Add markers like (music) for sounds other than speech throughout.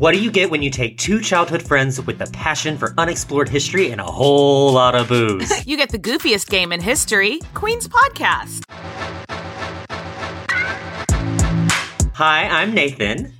What do you get when you take two childhood friends with a passion for unexplored history and a whole lot of booze? (laughs) you get the goofiest game in history, Queen's Podcast. Hi, I'm Nathan.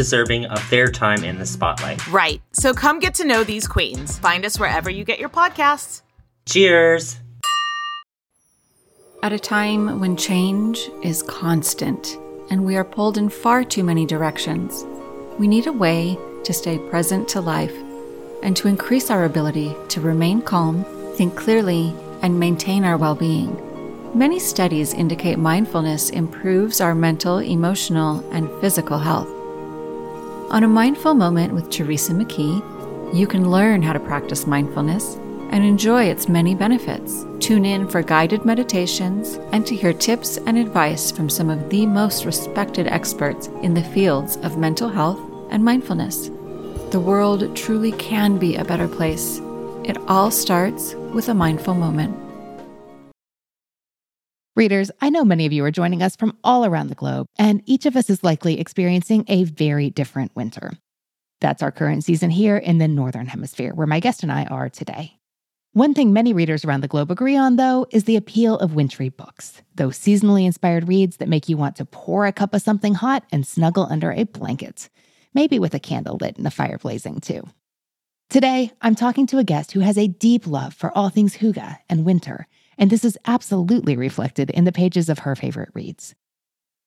deserving of their time in the spotlight. Right. So come get to know these queens. Find us wherever you get your podcasts. Cheers. At a time when change is constant and we are pulled in far too many directions, we need a way to stay present to life and to increase our ability to remain calm, think clearly, and maintain our well being. Many studies indicate mindfulness improves our mental, emotional, and physical health. On a mindful moment with Teresa McKee, you can learn how to practice mindfulness and enjoy its many benefits. Tune in for guided meditations and to hear tips and advice from some of the most respected experts in the fields of mental health and mindfulness. The world truly can be a better place. It all starts with a mindful moment. Readers, I know many of you are joining us from all around the globe, and each of us is likely experiencing a very different winter. That's our current season here in the Northern Hemisphere, where my guest and I are today. One thing many readers around the globe agree on, though, is the appeal of wintry books, those seasonally inspired reads that make you want to pour a cup of something hot and snuggle under a blanket, maybe with a candle lit and a fire blazing, too. Today, I'm talking to a guest who has a deep love for all things hygge and winter and this is absolutely reflected in the pages of her favorite reads.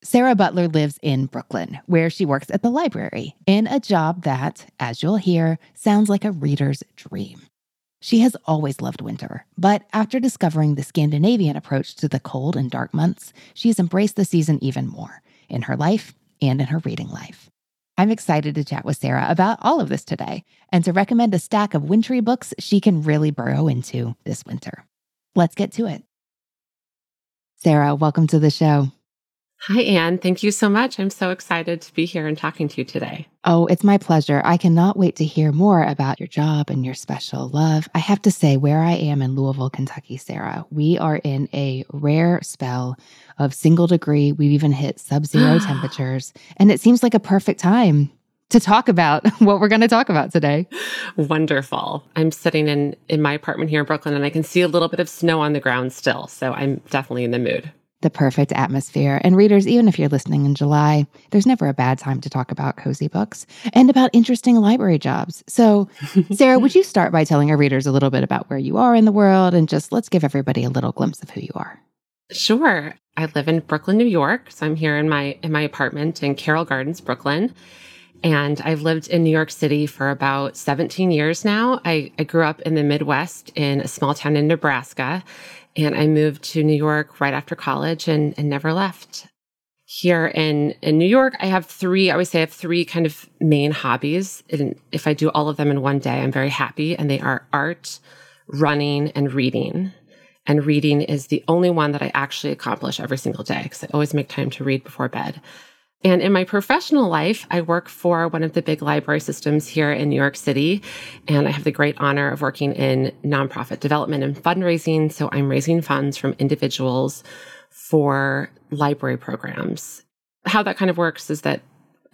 Sarah Butler lives in Brooklyn, where she works at the library in a job that, as you'll hear, sounds like a reader's dream. She has always loved winter, but after discovering the Scandinavian approach to the cold and dark months, she has embraced the season even more in her life and in her reading life. I'm excited to chat with Sarah about all of this today and to recommend a stack of wintry books she can really burrow into this winter. Let's get to it. Sarah, welcome to the show. Hi, Anne. Thank you so much. I'm so excited to be here and talking to you today. Oh, it's my pleasure. I cannot wait to hear more about your job and your special love. I have to say, where I am in Louisville, Kentucky, Sarah, we are in a rare spell of single degree. We've even hit sub zero (gasps) temperatures, and it seems like a perfect time to talk about (laughs) what we're going to talk about today. Wonderful. I'm sitting in in my apartment here in Brooklyn and I can see a little bit of snow on the ground still, so I'm definitely in the mood. The perfect atmosphere. And readers, even if you're listening in July, there's never a bad time to talk about cozy books and about interesting library jobs. So, (laughs) Sarah, would you start by telling our readers a little bit about where you are in the world and just let's give everybody a little glimpse of who you are? Sure. I live in Brooklyn, New York. So I'm here in my in my apartment in Carroll Gardens, Brooklyn. And I've lived in New York City for about 17 years now. I, I, grew up in the Midwest in a small town in Nebraska. And I moved to New York right after college and, and never left. Here in, in New York, I have three, I always say I have three kind of main hobbies. And if I do all of them in one day, I'm very happy. And they are art, running, and reading. And reading is the only one that I actually accomplish every single day because I always make time to read before bed. And in my professional life, I work for one of the big library systems here in New York City. And I have the great honor of working in nonprofit development and fundraising. So I'm raising funds from individuals for library programs. How that kind of works is that,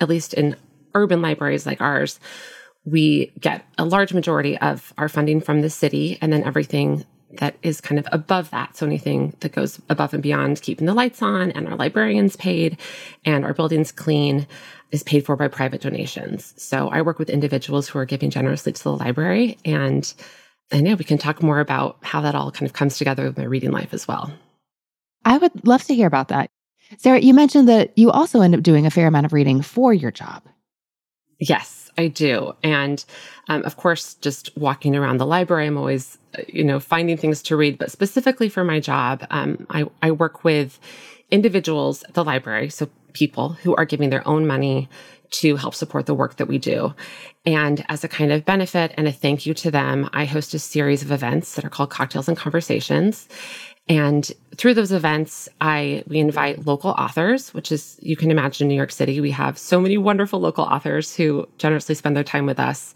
at least in urban libraries like ours, we get a large majority of our funding from the city, and then everything that is kind of above that. So anything that goes above and beyond keeping the lights on and our librarians paid and our buildings clean is paid for by private donations. So I work with individuals who are giving generously to the library and and yeah, we can talk more about how that all kind of comes together with my reading life as well. I would love to hear about that. Sarah, you mentioned that you also end up doing a fair amount of reading for your job. Yes, I do. And um, of course, just walking around the library, I'm always, uh, you know, finding things to read. But specifically for my job, um, I, I work with individuals at the library, so people who are giving their own money to help support the work that we do. And as a kind of benefit and a thank you to them, I host a series of events that are called Cocktails and Conversations. And through those events, I we invite local authors, which is you can imagine in New York City, we have so many wonderful local authors who generously spend their time with us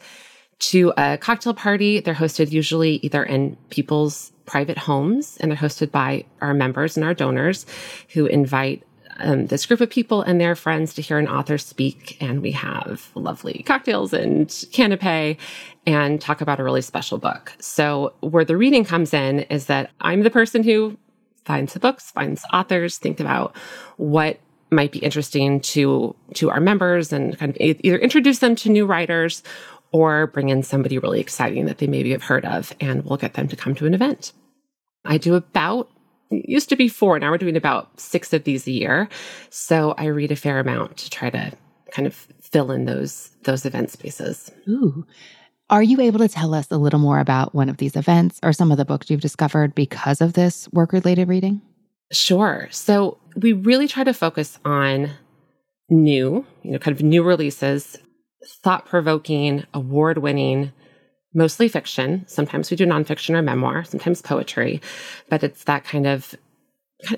to a cocktail party. They're hosted usually either in people's private homes and they're hosted by our members and our donors who invite um, this group of people and their friends to hear an author speak. And we have lovely cocktails and canapé and talk about a really special book. So, where the reading comes in is that I'm the person who finds the books, finds authors, think about what might be interesting to to our members and kind of either introduce them to new writers or bring in somebody really exciting that they maybe have heard of and we'll get them to come to an event. I do about used to be four. Now we're doing about six of these a year. So I read a fair amount to try to kind of fill in those those event spaces. Ooh. Are you able to tell us a little more about one of these events or some of the books you've discovered because of this work related reading? Sure. So we really try to focus on new, you know, kind of new releases, thought provoking, award winning mostly fiction. Sometimes we do nonfiction or memoir, sometimes poetry, but it's that kind of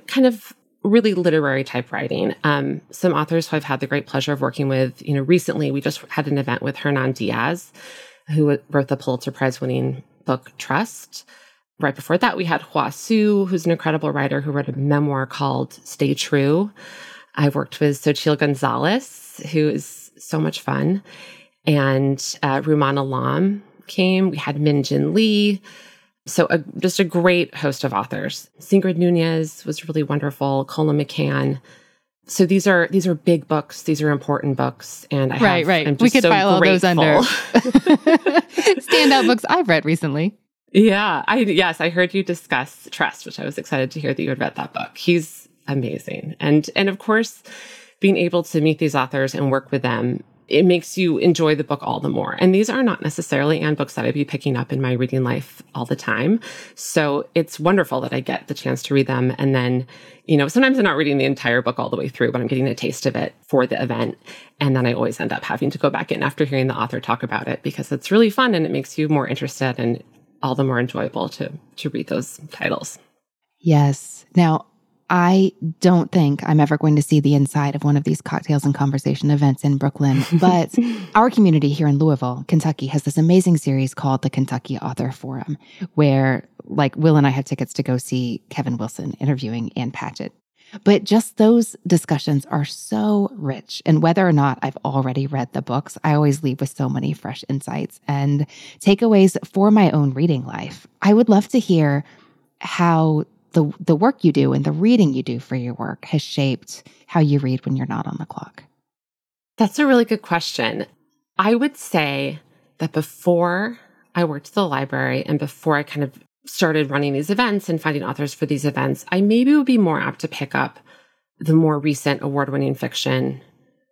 kind of really literary type writing. Um, some authors who I've had the great pleasure of working with, you know, recently we just had an event with Hernan Diaz, who wrote the Pulitzer Prize winning book Trust. Right before that, we had Hua Hsu, who's an incredible writer who wrote a memoir called Stay True. I've worked with Xochitl Gonzalez, who is so much fun, and uh, Rumaan Alam, came. We had Min Jin Lee. So a, just a great host of authors. Sigrid Nunez was really wonderful. Colum McCann. So these are these are big books. These are important books, and I right, have, right. We could so file all those under (laughs) (laughs) standout books I've read recently. Yeah, I yes, I heard you discuss Trust, which I was excited to hear that you had read that book. He's amazing, and and of course, being able to meet these authors and work with them it makes you enjoy the book all the more. And these are not necessarily and books that I'd be picking up in my reading life all the time. So it's wonderful that I get the chance to read them. And then, you know, sometimes I'm not reading the entire book all the way through, but I'm getting a taste of it for the event. And then I always end up having to go back in after hearing the author talk about it because it's really fun and it makes you more interested and all the more enjoyable to to read those titles. Yes. Now, I don't think I'm ever going to see the inside of one of these cocktails and conversation events in Brooklyn, (laughs) but our community here in Louisville, Kentucky, has this amazing series called the Kentucky Author Forum, where like Will and I have tickets to go see Kevin Wilson interviewing Ann Patchett. But just those discussions are so rich. And whether or not I've already read the books, I always leave with so many fresh insights and takeaways for my own reading life. I would love to hear how the the work you do and the reading you do for your work has shaped how you read when you're not on the clock? That's a really good question. I would say that before I worked at the library and before I kind of started running these events and finding authors for these events, I maybe would be more apt to pick up the more recent award-winning fiction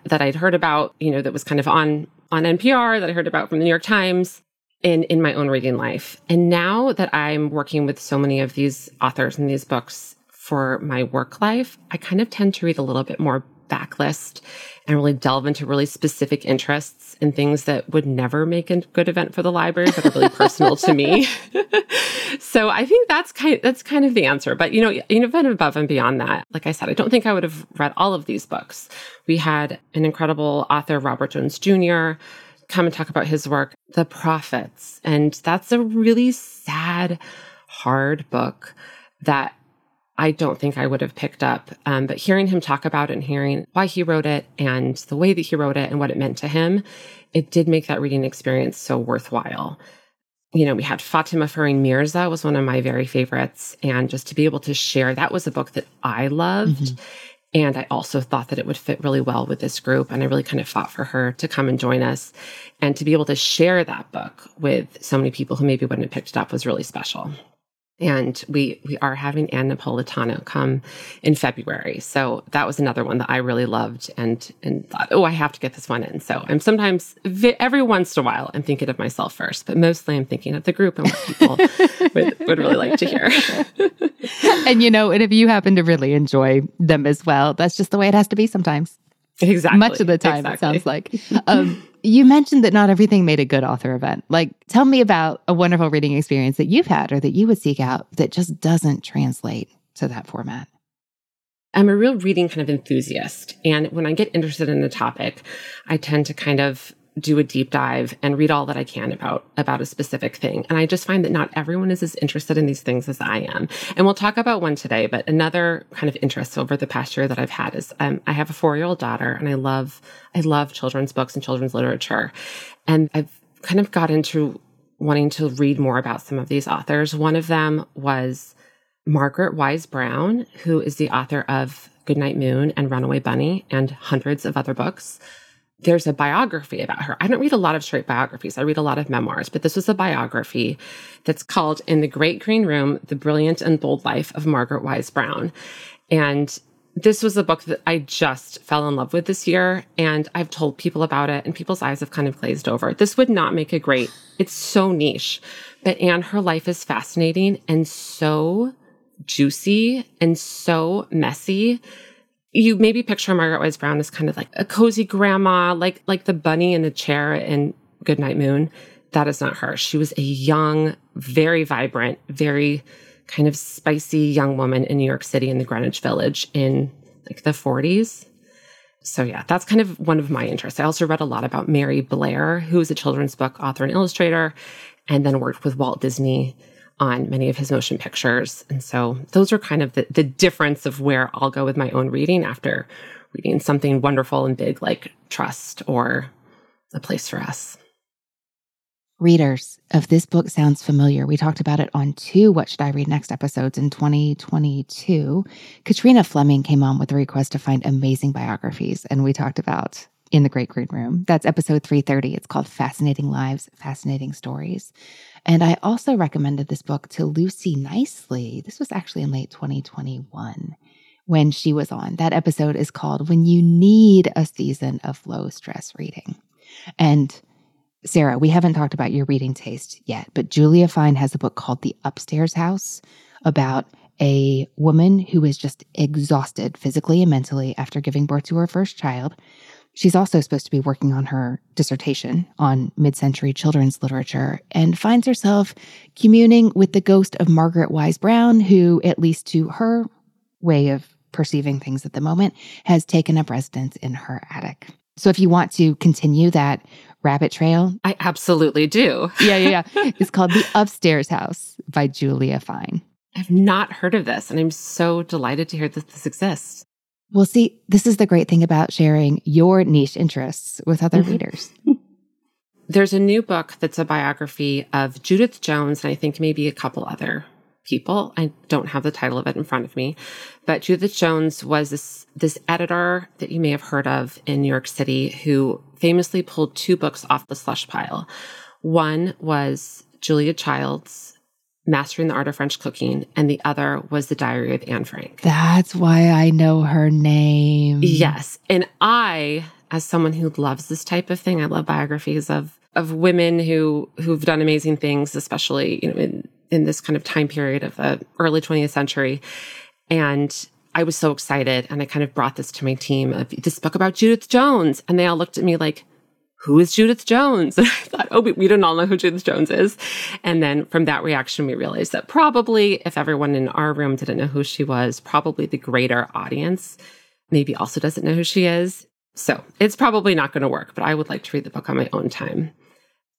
that I'd heard about, you know, that was kind of on on NPR that I heard about from the New York Times in in my own reading life. And now that I'm working with so many of these authors and these books for my work life, I kind of tend to read a little bit more backlist and really delve into really specific interests and things that would never make a good event for the library but are really (laughs) personal to me. (laughs) so I think that's kind that's kind of the answer. But you know, even above and beyond that, like I said, I don't think I would have read all of these books. We had an incredible author, Robert Jones Jr., come and talk about his work, The Prophets. And that's a really sad, hard book that I don't think I would have picked up. Um, but hearing him talk about it and hearing why he wrote it and the way that he wrote it and what it meant to him, it did make that reading experience so worthwhile. you know, we had Fatima Farheen Mirza was one of my very favorites. And just to be able to share, that was a book that I loved. Mm-hmm. And I also thought that it would fit really well with this group. And I really kind of fought for her to come and join us. And to be able to share that book with so many people who maybe wouldn't have picked it up was really special and we we are having Ann Napolitano come in February. So that was another one that I really loved and and thought, oh, I have to get this one in. So I'm sometimes every once in a while I'm thinking of myself first, but mostly I'm thinking of the group and what people (laughs) would, would really like to hear. and you know, and if you happen to really enjoy them as well, that's just the way it has to be sometimes. Exactly. Much of the time, exactly. it sounds like. Um, you mentioned that not everything made a good author event. Like, tell me about a wonderful reading experience that you've had or that you would seek out that just doesn't translate to that format. I'm a real reading kind of enthusiast. And when I get interested in a topic, I tend to kind of do a deep dive and read all that I can about about a specific thing. And I just find that not everyone is as interested in these things as I am. And we'll talk about one today, but another kind of interest over the past year that I've had is um, I have a four year old daughter, and I love I love children's books and children's literature, and I've kind of got into wanting to read more about some of these authors. One of them was Margaret Wise Brown, who is the author of Goodnight Moon and Runaway Bunny and hundreds of other books there's a biography about her. I don't read a lot of straight biographies. I read a lot of memoirs, but this was a biography that's called In the Great Green Room The Brilliant and Bold Life of Margaret Wise Brown. And this was a book that I just fell in love with this year. And I've told people about it, and people's eyes have kind of glazed over. This would not make a great, it's so niche. But Anne, her life is fascinating and so juicy and so messy you maybe picture Margaret Wise Brown as kind of like a cozy grandma, like like the bunny in the chair in Goodnight Moon. That is not her. She was a young, very vibrant, very kind of spicy young woman in New York City in the Greenwich Village in like the 40s. So yeah, that's kind of one of my interests. I also read a lot about Mary Blair, who is a children's book author and illustrator, and then worked with Walt Disney on many of his motion pictures. And so those are kind of the, the difference of where I'll go with my own reading after reading something wonderful and big like Trust or A Place for Us. Readers, if this book sounds familiar, we talked about it on two What Should I Read Next episodes in 2022. Katrina Fleming came on with a request to find amazing biographies, and we talked about in the Great Green Room. That's episode 330. It's called Fascinating Lives, Fascinating Stories. And I also recommended this book to Lucy Nicely. This was actually in late 2021 when she was on. That episode is called When You Need a Season of Low Stress Reading. And Sarah, we haven't talked about your reading taste yet, but Julia Fine has a book called The Upstairs House about a woman who is just exhausted physically and mentally after giving birth to her first child. She's also supposed to be working on her dissertation on mid century children's literature and finds herself communing with the ghost of Margaret Wise Brown, who, at least to her way of perceiving things at the moment, has taken up residence in her attic. So if you want to continue that rabbit trail, I absolutely do. (laughs) yeah, yeah, yeah. It's called The Upstairs House by Julia Fine. I've not heard of this, and I'm so delighted to hear that this exists. Well, see, this is the great thing about sharing your niche interests with other mm-hmm. readers. (laughs) There's a new book that's a biography of Judith Jones, and I think maybe a couple other people. I don't have the title of it in front of me, but Judith Jones was this, this editor that you may have heard of in New York City who famously pulled two books off the slush pile. One was Julia Child's Mastering the Art of French Cooking, and the other was The Diary of Anne Frank. That's why I know her name. Yes. And I, as someone who loves this type of thing, I love biographies of of women who who've done amazing things, especially you know in in this kind of time period of the early 20th century. And I was so excited, and I kind of brought this to my team of this book about Judith Jones, and they all looked at me like, who is Judith Jones? (laughs) And I thought, oh, we, don't all know who Judith Jones is. And then from that reaction, we realized that probably if everyone in our room didn't know who she was, probably the greater audience maybe also doesn't know who she is. So it's probably not going to work, but I would like to read the book on my own time.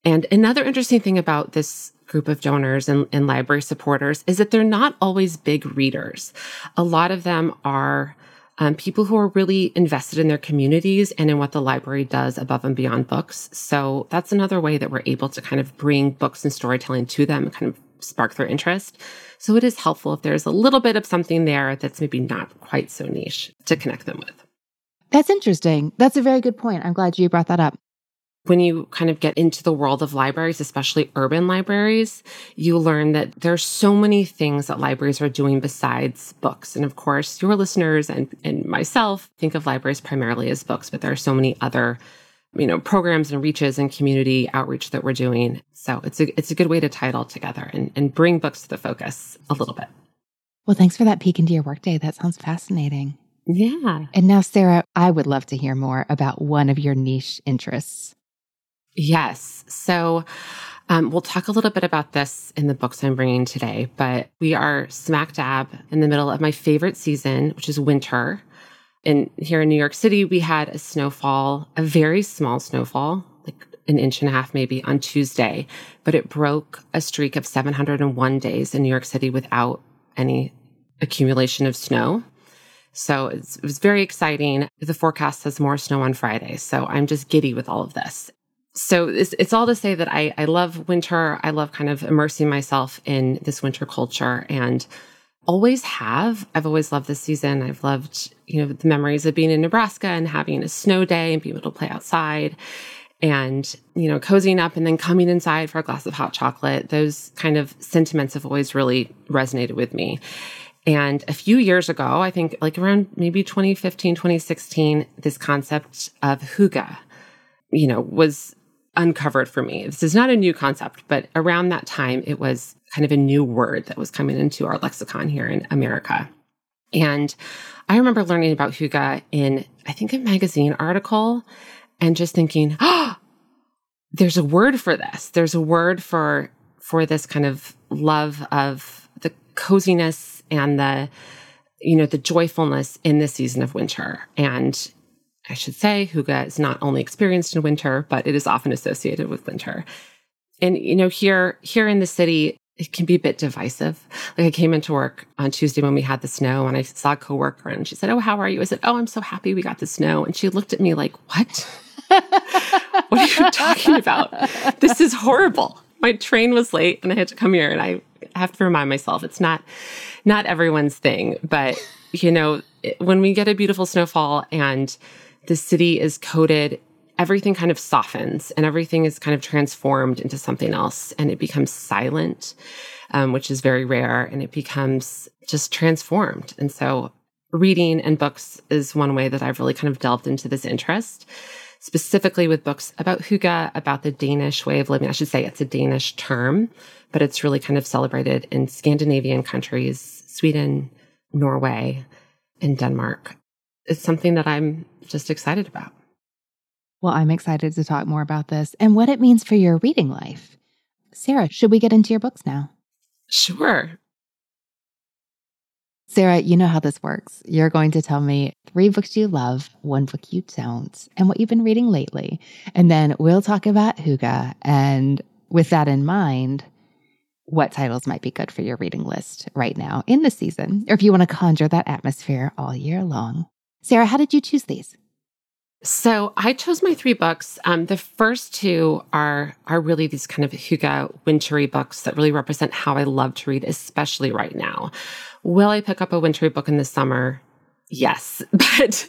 And another interesting thing about this group of donors and, and library supporters is that they're not always big readers. A lot of them are um, people who are really invested in their communities and in what the library does above and beyond books. So that's another way that we're able to kind of bring books and storytelling to them and kind of spark their interest. So it is helpful if there's a little bit of something there that's maybe not quite so niche to connect them with. That's interesting. That's a very good point. I'm glad you brought that up when you kind of get into the world of libraries, especially urban libraries, you learn that there's so many things that libraries are doing besides books. And of course, your listeners and, and myself think of libraries primarily as books, but there are so many other, you know, programs and reaches and community outreach that we're doing. So it's a it's a good way to tie it all together and, and bring books to the focus a little bit. Well, thanks for that peek into your workday. That sounds fascinating. Yeah. And now, Sarah, I would love to hear more about one of your niche interests. Yes. So um, we'll talk a little bit about this in the books I'm bringing today, but we are smack dab in the middle of my favorite season, which is winter. And here in New York City, we had a snowfall, a very small snowfall, like an inch and a half maybe on Tuesday, but it broke a streak of 701 days in New York City without any accumulation of snow. So it was very exciting. The forecast says more snow on Friday. So I'm just giddy with all of this so it's, it's, all to say that I, I love winter. I love kind of immersing myself in this winter culture and always have. I've always loved this season. I've loved, you know, the memories of being in Nebraska and having a snow day and being able to play outside and, you know, cozying up and then coming inside for a glass of hot chocolate. Those kind of sentiments have always really resonated with me. And a few years ago, I think like around maybe 2015, 2016, this concept of hygge, you know, was uncovered for me. This is not a new concept, but around that time, it was kind of a new word that was coming into our lexicon here in America. And I remember learning about hygge in, I think, a magazine article and just thinking, oh, (gasps) there's a word for this. There's a word for for this kind of love of the coziness and the you know the joyfulness in the season of winter and I should say, hygge is not only experienced in winter, but it is often associated with winter. And you know, here here in the city, it can be a bit divisive. Like I came into work on Tuesday when we had the snow, and I saw a coworker, and she said, "Oh, how are you?" I said, "Oh, I'm so happy we got the snow." And she looked at me like, "What? (laughs) what are you talking about? This is horrible." My train was late, and I had to come here, and I have to remind myself it's not not everyone's thing, but you know, when we get a beautiful snowfall and the city is coated, everything kind of softens and everything is kind of transformed into something else and it becomes silent, um, which is very rare, and it becomes just transformed. And so reading and books is one way that I've really kind of delved into this interest, specifically with books about hygge, about the Danish way of living. I should say it's a Danish term, but it's really kind of celebrated in Scandinavian countries, Sweden, Norway, and Denmark. It's something that I'm just excited about. Well, I'm excited to talk more about this and what it means for your reading life. Sarah, should we get into your books now? Sure. Sarah, you know how this works. You're going to tell me three books you love, one book you don't, and what you've been reading lately. And then we'll talk about Hygge. And with that in mind, what titles might be good for your reading list right now in the season, or if you want to conjure that atmosphere all year long. Sarah, how did you choose these? So I chose my three books. Um, the first two are are really these kind of hygge wintry books that really represent how I love to read, especially right now. Will I pick up a wintry book in the summer? Yes, (laughs) but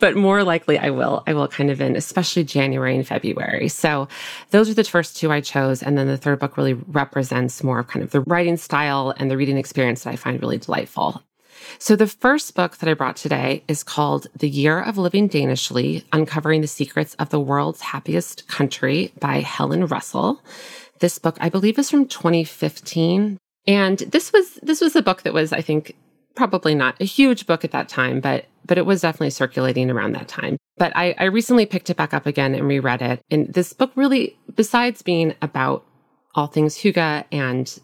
but more likely I will. I will kind of in especially January and February. So those are the first two I chose, and then the third book really represents more of kind of the writing style and the reading experience that I find really delightful. So, the first book that I brought today is called The Year of Living Danishly Uncovering the Secrets of the World's Happiest Country by Helen Russell. This book, I believe, is from 2015. And this was this was a book that was, I think, probably not a huge book at that time, but but it was definitely circulating around that time. But I, I recently picked it back up again and reread it. And this book really, besides being about all things Hygge and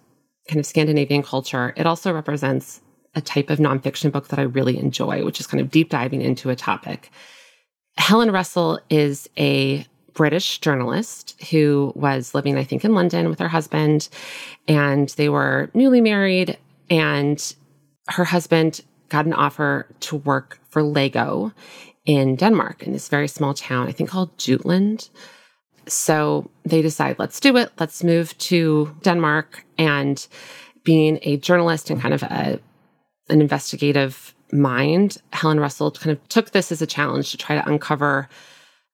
kind of Scandinavian culture, it also represents a type of nonfiction book that I really enjoy, which is kind of deep diving into a topic. Helen Russell is a British journalist who was living, I think, in London with her husband, and they were newly married. And her husband got an offer to work for Lego in Denmark in this very small town, I think called Jutland. So they decide, let's do it. Let's move to Denmark. And being a journalist and kind of a, an investigative mind, Helen Russell kind of took this as a challenge to try to uncover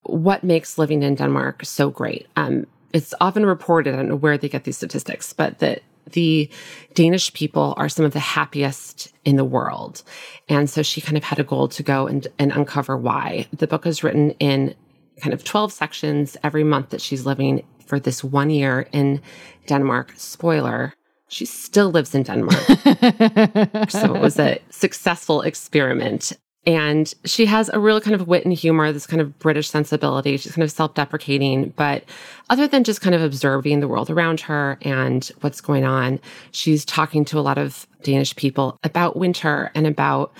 what makes living in Denmark so great. Um, it's often reported, I don't know where they get these statistics, but that the Danish people are some of the happiest in the world. And so she kind of had a goal to go and, and uncover why. The book is written in kind of 12 sections every month that she's living for this one year in Denmark. Spoiler, she still lives in Denmark. (laughs) so it was a successful experiment. And she has a real kind of wit and humor, this kind of British sensibility. She's kind of self deprecating. But other than just kind of observing the world around her and what's going on, she's talking to a lot of Danish people about winter and about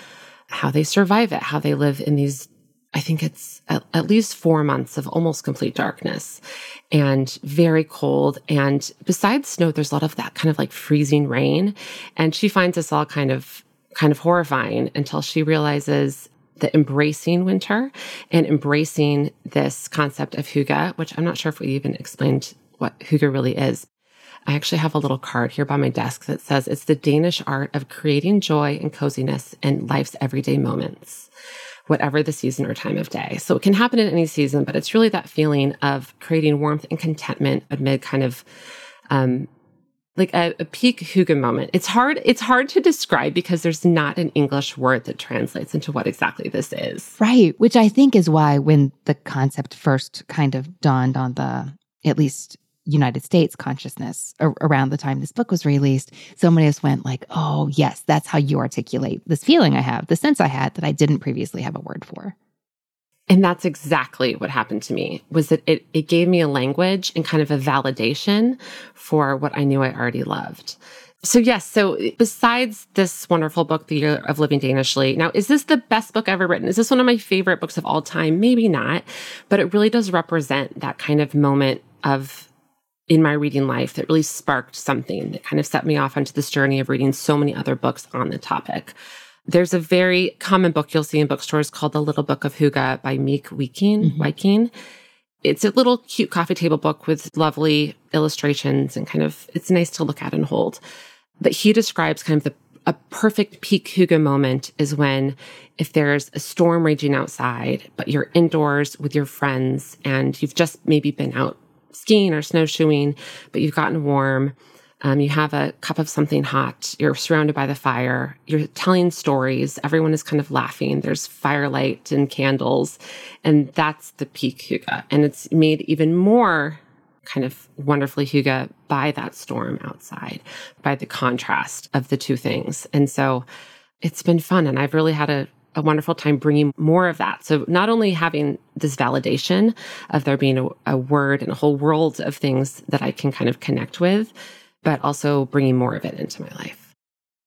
how they survive it, how they live in these, I think it's at, at least four months of almost complete darkness and very cold. And besides snow, there's a lot of that kind of like freezing rain. And she finds this all kind of kind of horrifying until she realizes that embracing winter and embracing this concept of hygge, which I'm not sure if we even explained what hygge really is. I actually have a little card here by my desk that says it's the Danish art of creating joy and coziness in life's everyday moments, whatever the season or time of day. So it can happen in any season, but it's really that feeling of creating warmth and contentment amid kind of um, like a, a peak hygge moment. It's hard. It's hard to describe because there's not an English word that translates into what exactly this is. Right. Which I think is why when the concept first kind of dawned on the at least United States consciousness around the time this book was released, so many of us went like, "Oh, yes, that's how you articulate this feeling I have, the sense I had that I didn't previously have a word for." And that's exactly what happened to me was that it, it gave me a language and kind of a validation for what I knew I already loved. So yes, so besides this wonderful book, The Year of Living Danishly, now is this the best book ever written? Is this one of my favorite books of all time? Maybe not, but it really does represent that kind of moment of in my reading life that really sparked something that kind of set me off onto this journey of reading so many other books on the topic. There's a very common book you'll see in bookstores called The Little Book of Hygge by Meik Wiking. Mm-hmm. It's a little cute coffee table book with lovely illustrations and kind of, it's nice to look at and hold. But he describes kind of the a perfect peak hygge moment is when if there's a storm raging outside, but you're indoors with your friends and you've just maybe been out skiing or snowshoeing, but you've gotten warm um, you have a cup of something hot. You're surrounded by the fire. You're telling stories. Everyone is kind of laughing. There's firelight and candles. And that's the peak hygge. And it's made even more kind of wonderfully hygge by that storm outside, by the contrast of the two things. And so it's been fun. And I've really had a, a wonderful time bringing more of that. So not only having this validation of there being a, a word and a whole world of things that I can kind of connect with, but also bringing more of it into my life.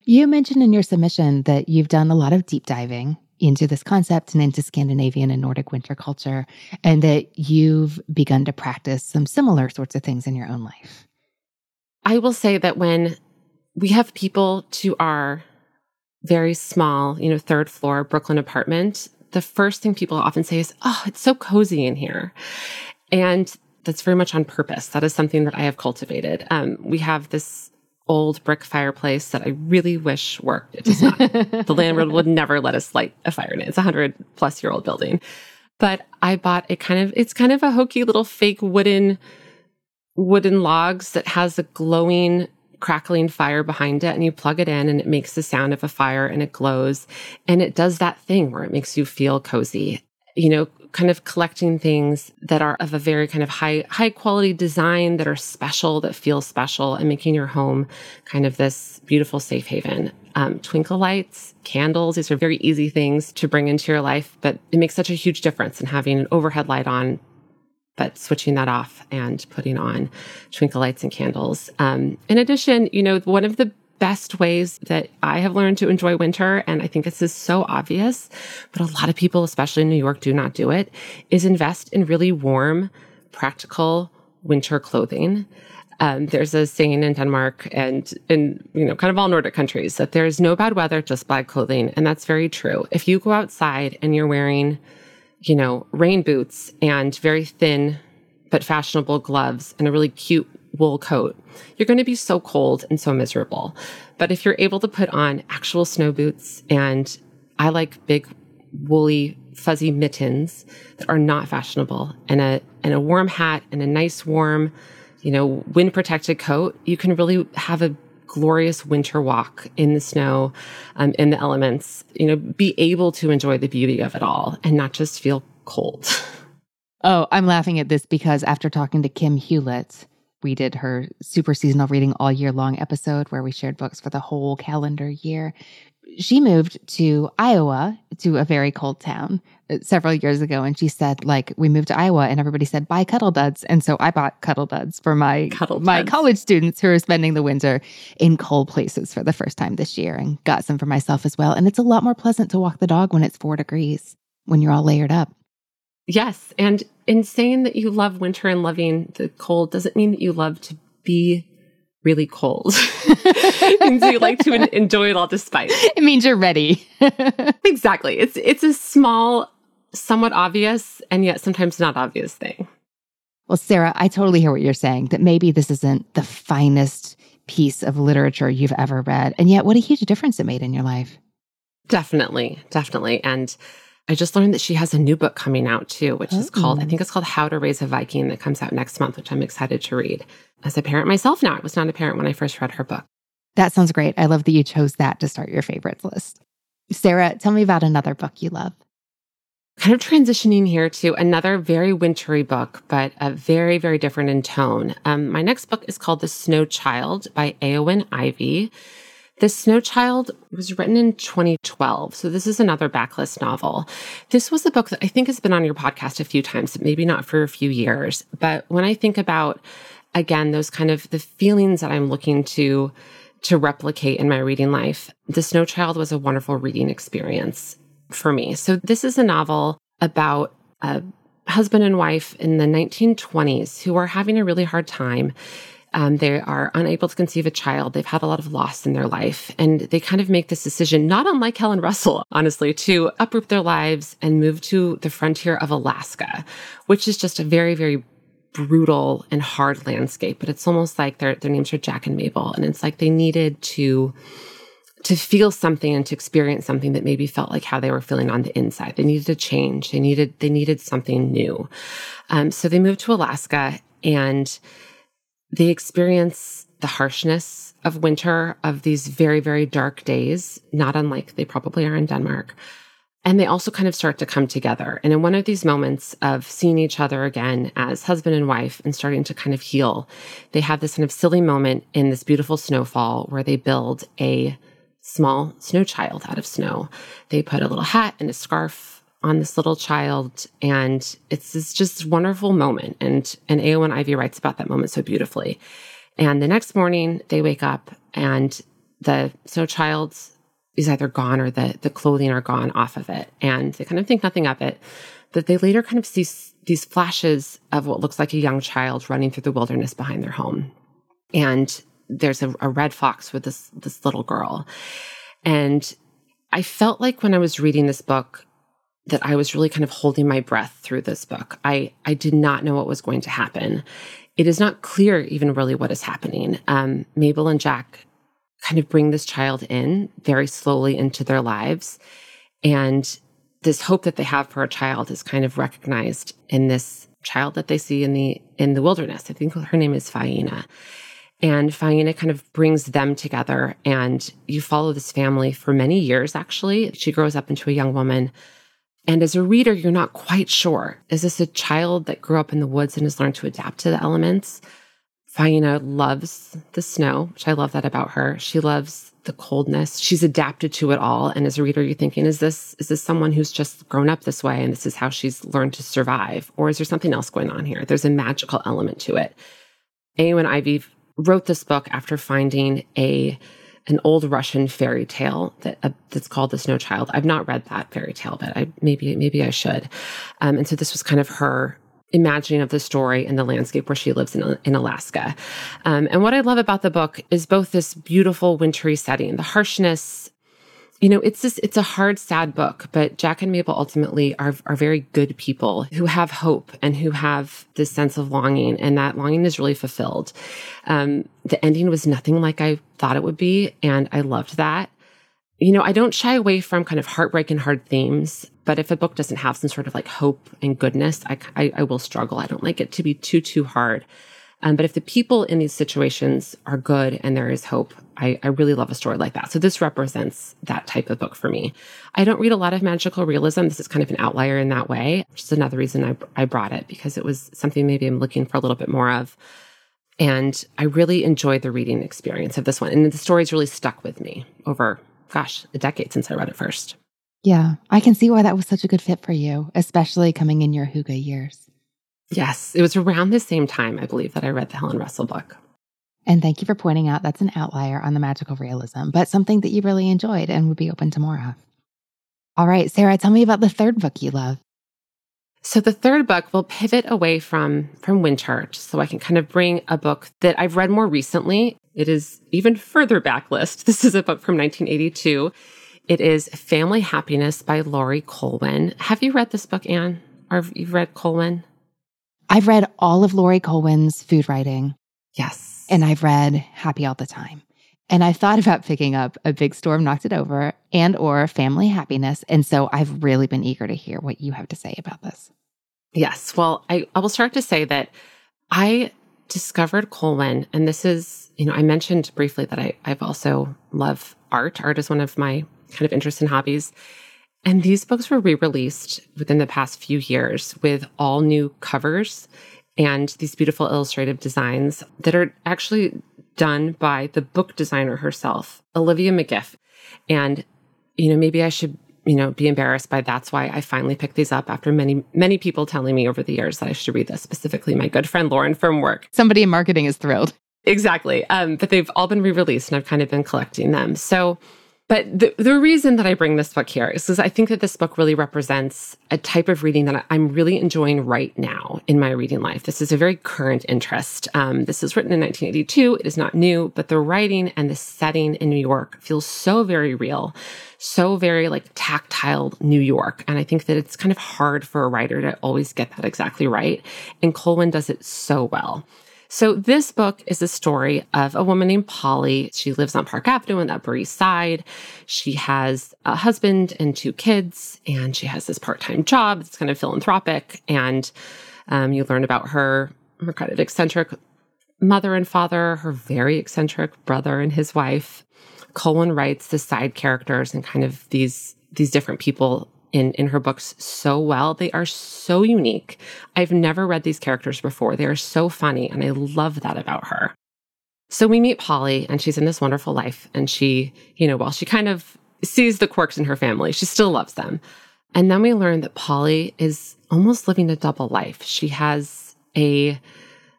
You mentioned in your submission that you've done a lot of deep diving into this concept and into Scandinavian and Nordic winter culture, and that you've begun to practice some similar sorts of things in your own life. I will say that when we have people to our very small, you know, third floor Brooklyn apartment, the first thing people often say is, Oh, it's so cozy in here. And that's very much on purpose. That is something that I have cultivated. Um, we have this old brick fireplace that I really wish worked. It does not. the (laughs) landlord would never let us light a fire in it. It's a hundred plus year old building. But I bought a kind of, it's kind of a hokey little fake wooden, wooden logs that has a glowing, crackling fire behind it. And you plug it in and it makes the sound of a fire and it glows. And it does that thing where it makes you feel cozy. You know, kind of collecting things that are of a very kind of high high quality design that are special that feel special and making your home kind of this beautiful safe haven um, twinkle lights candles these are very easy things to bring into your life but it makes such a huge difference in having an overhead light on but switching that off and putting on twinkle lights and candles um, in addition you know one of the best ways that I have learned to enjoy winter, and I think this is so obvious, but a lot of people, especially in New York, do not do it, is invest in really warm, practical winter clothing. Um, there's a saying in Denmark and in you know kind of all Nordic countries that there's no bad weather, just bad clothing, and that's very true. If you go outside and you're wearing, you know, rain boots and very thin but fashionable gloves and a really cute wool coat, you're going to be so cold and so miserable. But if you're able to put on actual snow boots and I like big woolly fuzzy mittens that are not fashionable and a and a warm hat and a nice warm you know, wind protected coat, you can really have a glorious winter walk in the snow, um, in the elements, you know, be able to enjoy the beauty of it all and not just feel cold. (laughs) Oh, I'm laughing at this because after talking to Kim Hewlett, we did her super seasonal reading all year long episode where we shared books for the whole calendar year she moved to Iowa to a very cold town uh, several years ago. And she said, like, we moved to Iowa and everybody said, buy cuddle duds. And so I bought cuddle duds for my, cuddle my college students who are spending the winter in cold places for the first time this year and got some for myself as well. And it's a lot more pleasant to walk the dog when it's four degrees, when you're all layered up. Yes. And in saying that you love winter and loving the cold doesn't mean that you love to be really cold. (laughs) it means you like to (laughs) enjoy it all despite. It means you're ready. (laughs) exactly. It's it's a small, somewhat obvious, and yet sometimes not obvious thing. Well, Sarah, I totally hear what you're saying. That maybe this isn't the finest piece of literature you've ever read, and yet what a huge difference it made in your life. Definitely, definitely, and I just learned that she has a new book coming out too, which oh. is called, I oh. think it's called How to Raise a Viking that comes out next month, which I'm excited to read. As a parent myself now, I was not a parent when I first read her book. That sounds great. I love that you chose that to start your favorites list. Sarah, tell me about another book you love. Kind of transitioning here to another very wintry book, but a very, very different in tone. Um, my next book is called The Snow Child by Eowyn Ivey. The Snow Child was written in 2012. So this is another backlist novel. This was a book that I think has been on your podcast a few times, maybe not for a few years. But when I think about, again, those kind of the feelings that I'm looking to to replicate in my reading life, The Snow Child was a wonderful reading experience for me. So this is a novel about a husband and wife in the 1920s who are having a really hard time um, they are unable to conceive a child. They've had a lot of loss in their life. And they kind of make this decision, not unlike Helen Russell, (laughs) honestly, to uproot their lives and move to the frontier of Alaska, which is just a very, very brutal and hard landscape. But it's almost like their, their names are Jack and Mabel. And it's like they needed to to feel something and to experience something that maybe felt like how they were feeling on the inside. They needed a change. They needed they needed something new. Um, so they moved to Alaska and they experience the harshness of winter, of these very, very dark days, not unlike they probably are in Denmark. And they also kind of start to come together. And in one of these moments of seeing each other again as husband and wife and starting to kind of heal, they have this kind of silly moment in this beautiful snowfall where they build a small snow child out of snow. They put a little hat and a scarf on this little child and it's this just wonderful moment and and Eowyn Ivey writes about that moment so beautifully. And the next morning they wake up and the snow child is either gone or the the clothing are gone off of it and they kind of think nothing of it. But they later kind of see these flashes of what looks like a young child running through the wilderness behind their home. And there's a, a red fox with this this little girl. And I felt like when I was reading this book, that I was really kind of holding my breath through this book. I, I did not know what was going to happen. It is not clear even really what is happening. Um, Mabel and Jack kind of bring this child in very slowly into their lives. And this hope that they have for a child is kind of recognized in this child that they see in the in the wilderness. I think her name is Faina. And Faina kind of brings them together and you follow this family for many years actually. She grows up into a young woman and as a reader, you're not quite sure. Is this a child that grew up in the woods and has learned to adapt to the elements? Faina loves the snow, which I love that about her. She loves the coldness. She's adapted to it all. And as a reader, you're thinking, is this is this someone who's just grown up this way and this is how she's learned to survive? Or is there something else going on here? There's a magical element to it. Eowyn Ivey wrote this book after finding a an old Russian fairy tale that uh, that's called The Snow Child. I've not read that fairy tale, but I maybe maybe I should. Um, and so this was kind of her imagining of the story and the landscape where she lives in, in Alaska. Um, and what I love about the book is both this beautiful wintry setting, the harshness. You know, it's just, it's a hard, sad book, but Jack and Mabel ultimately are, are very good people who have hope and who have this sense of longing, and that longing is really fulfilled. Um, the ending was nothing like I thought it would be, and I loved that. You know, I don't shy away from kind of heartbreak and hard themes, but if a book doesn't have some sort of like hope and goodness, I, I, I will struggle. I don't like it to be too, too hard. Um, but if the people in these situations are good and there is hope, I, I, really love a story like that. So this represents that type of book for me. I don't read a lot of magical realism. This is kind of an outlier in that way, which is another reason I, I brought it because it was something maybe I'm looking for a little bit more of. And I really enjoyed the reading experience of this one. And the story's really stuck with me over gosh, a decade since I read it first. Yeah, I can see why that was such a good fit for you, especially coming in your Hygge years. Yes, it was around the same time, I believe, that I read the Helen Russell book. And thank you for pointing out that's an outlier on the magical realism, but something that you really enjoyed and would be open to more of. All right, Sarah, tell me about the third book you love. So the third book will pivot away from from winter, so I can kind of bring a book that I've read more recently it is even further backlist. (laughs) This is a book from 1982. It is Family Happiness by Laurie Colwin. Have you read this book, Anne? Or have you read Colwin? I've read all of Laurie Colwin's food writing. Yes. And I've read Happy All the Time. And I thought about picking up A Big Storm Knocked It Over and or Family Happiness. And so I've really been eager to hear what you have to say about this. Yes. Well, I, I will start to say that I discovered Colwin, and this is you know, I mentioned briefly that I, I've also love art. Art is one of my kind of interests and hobbies. And these books were re-released within the past few years with all new covers and these beautiful illustrative designs that are actually done by the book designer herself, Olivia McGiff. And, you know, maybe I should, you know, be embarrassed by that's why I finally picked these up after many, many people telling me over the years that I should read this, specifically my good friend Lauren from work. Somebody in marketing is thrilled. Exactly. Um, but they've all been re released and I've kind of been collecting them. So, but the, the reason that I bring this book here is because I think that this book really represents a type of reading that I'm really enjoying right now in my reading life. This is a very current interest. Um, this is written in 1982. It is not new, but the writing and the setting in New York feels so very real, so very like tactile New York. And I think that it's kind of hard for a writer to always get that exactly right. And Colwin does it so well. So, this book is a story of a woman named Polly. She lives on Park Avenue in the Upper East Side. She has a husband and two kids, and she has this part time job that's kind of philanthropic. And um, you learn about her, her kind of eccentric mother and father, her very eccentric brother and his wife. Colwin writes the side characters and kind of these these different people in, in her books so well. They are so unique. I've never read these characters before. They are so funny, and I love that about her. So we meet Polly, and she's in this wonderful life. And she, you know, while she kind of sees the quirks in her family, she still loves them. And then we learn that Polly is almost living a double life. She has a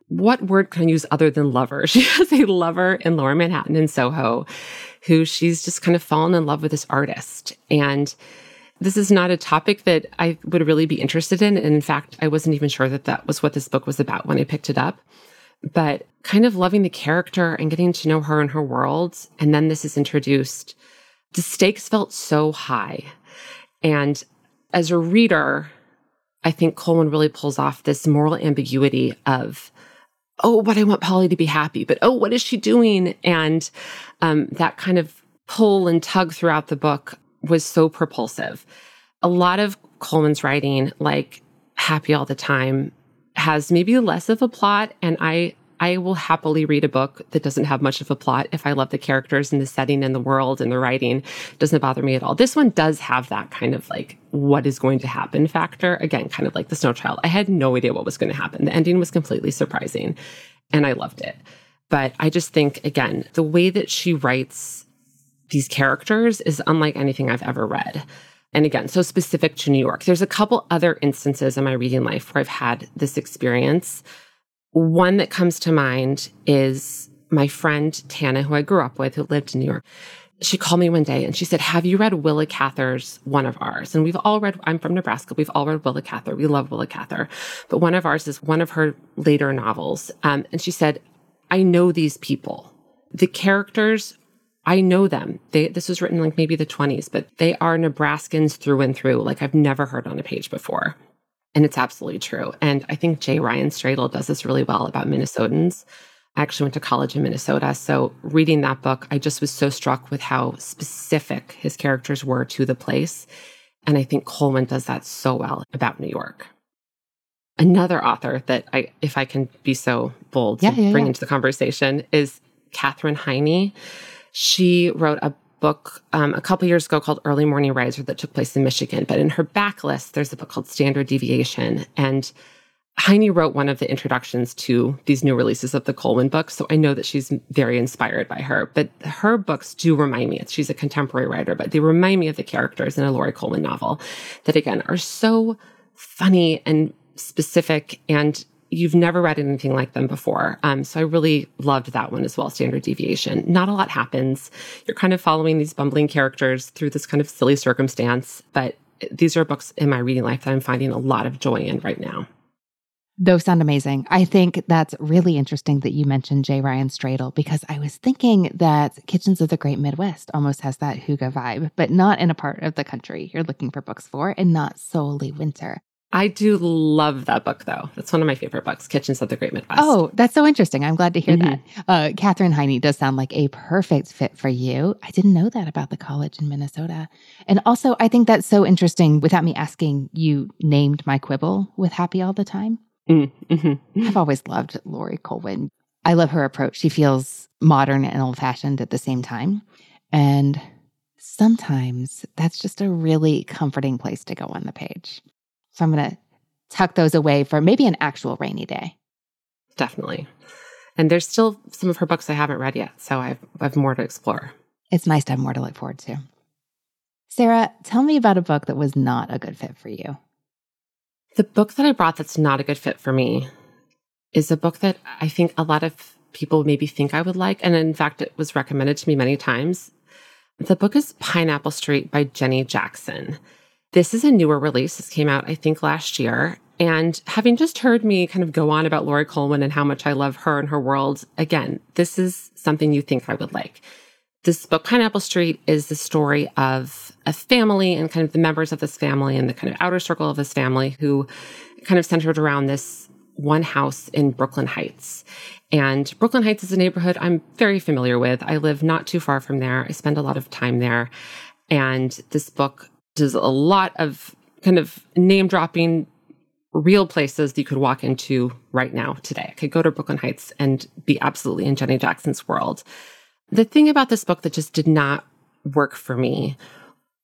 what word can I use other than lover? (laughs) She has a lover in Lower Manhattan in Soho who she's just kind of fallen in love with this artist. And this is not a topic that I would really be interested in. And in fact, I wasn't even sure that that was what this book was about when I picked it up. But kind of loving the character and getting to know her and her world. And then this is introduced. The stakes felt so high. And as a reader, I think Colwin really pulls off this moral ambiguity of, oh, but I want Polly to be happy, but oh, what is she doing? And um, that kind of pull and tug throughout the book was so propulsive. A lot of Colwin's writing, like Happy All the Time, has maybe less of a plot. And I, I will happily read a book that doesn't have much of a plot if I love the characters and the setting and the world and the writing. It doesn't bother me at all. This one does have that kind of like what is going to happen factor. Again, kind of like the Snow Child. I had no idea what was going to happen. The ending was completely surprising and I loved it. But I just think, again, the way that she writes these characters is unlike anything I've ever read. And again, so specific to New York. There's a couple other instances in my reading life where I've had this experience. One that comes to mind is my friend Tana, who I grew up with, who lived in New York. she called me one day and she said, Have you read Willa Cather's One of Ours? And we've all read, I'm from Nebraska. We've all read Willa Cather. We love Willa Cather. But One of Ours is one of her later novels. Um, and she said, I know these people. The characters, I know them. They, this was written like maybe the 20s, but they are Nebraskans through and through. Like I've never heard on a page before. And it's absolutely true. And I think J. Ryan Stradal does this really well about Minnesotans. I actually went to college in Minnesota. So, reading that book, I just was so struck with how specific his characters were to the place. And I think Colwin does that so well about New York. Another author that I, if I can be so bold yeah, to yeah, bring yeah. into the conversation, is Katherine Heiny. She wrote a book um, a couple years ago called Early Morning Riser that took place in Michigan. But in her backlist, there's a book called Standard Deviation. And Heiny wrote one of the introductions to these new releases of the Colwin books, so I know that she's very inspired by her. But her books do remind me, she's a contemporary writer, but they remind me of the characters in a Laurie Colwin novel that, again, are so funny and specific, and you've never read anything like them before. Um, so I really loved that one as well, Standard Deviation. Not a lot happens. You're kind of following these bumbling characters through this kind of silly circumstance, but these are books in my reading life that I'm finding a lot of joy in right now. Those sound amazing. I think that's really interesting that you mentioned J. Ryan Stradal because I was thinking that Kitchens of the Great Midwest almost has that Hygge vibe, but not in a part of the country you're looking for books for and not solely winter. I do love that book, though. That's one of my favorite books, Kitchens of the Great Midwest. Oh, that's so interesting. I'm glad to hear that. Uh, Katherine Heiny does sound like a perfect fit for you. I didn't know that about the college in Minnesota. And also, I think that's so interesting. Without me asking, you named my quibble with Happy All the Time. Mm, mhm. I've always loved Laurie Colwin. I love her approach. She feels modern and old fashioned at the same time. And sometimes that's just a really comforting place to go on the page. So I'm going to tuck those away for maybe an actual rainy day. Definitely. And there's still some of her books I haven't read yet, so I've, I have more to explore. It's nice to have more to look forward to. Sarah, tell me about a book that was not a good fit for you. The book that I brought that's not a good fit for me is a book that I think a lot of people maybe think I would like. And in fact, it was recommended to me many times. The book is Pineapple Street by Jenny Jackson. This is a newer release. This came out, I think, last year. And having just heard me kind of go on about Laurie Colwin and how much I love her and her world, again, this is something you think I would like. This book, Pineapple Street, is the story of a family and kind of the members of this family and the kind of outer circle of this family who kind of centered around this one house in Brooklyn Heights. And Brooklyn Heights is a neighborhood I'm very familiar with. I live not too far from there. I spend a lot of time there. And this book does a lot of kind of name dropping real places that you could walk into right now today. I could go to Brooklyn Heights and be absolutely in Jenny Jackson's world. The thing about this book that just did not work for me,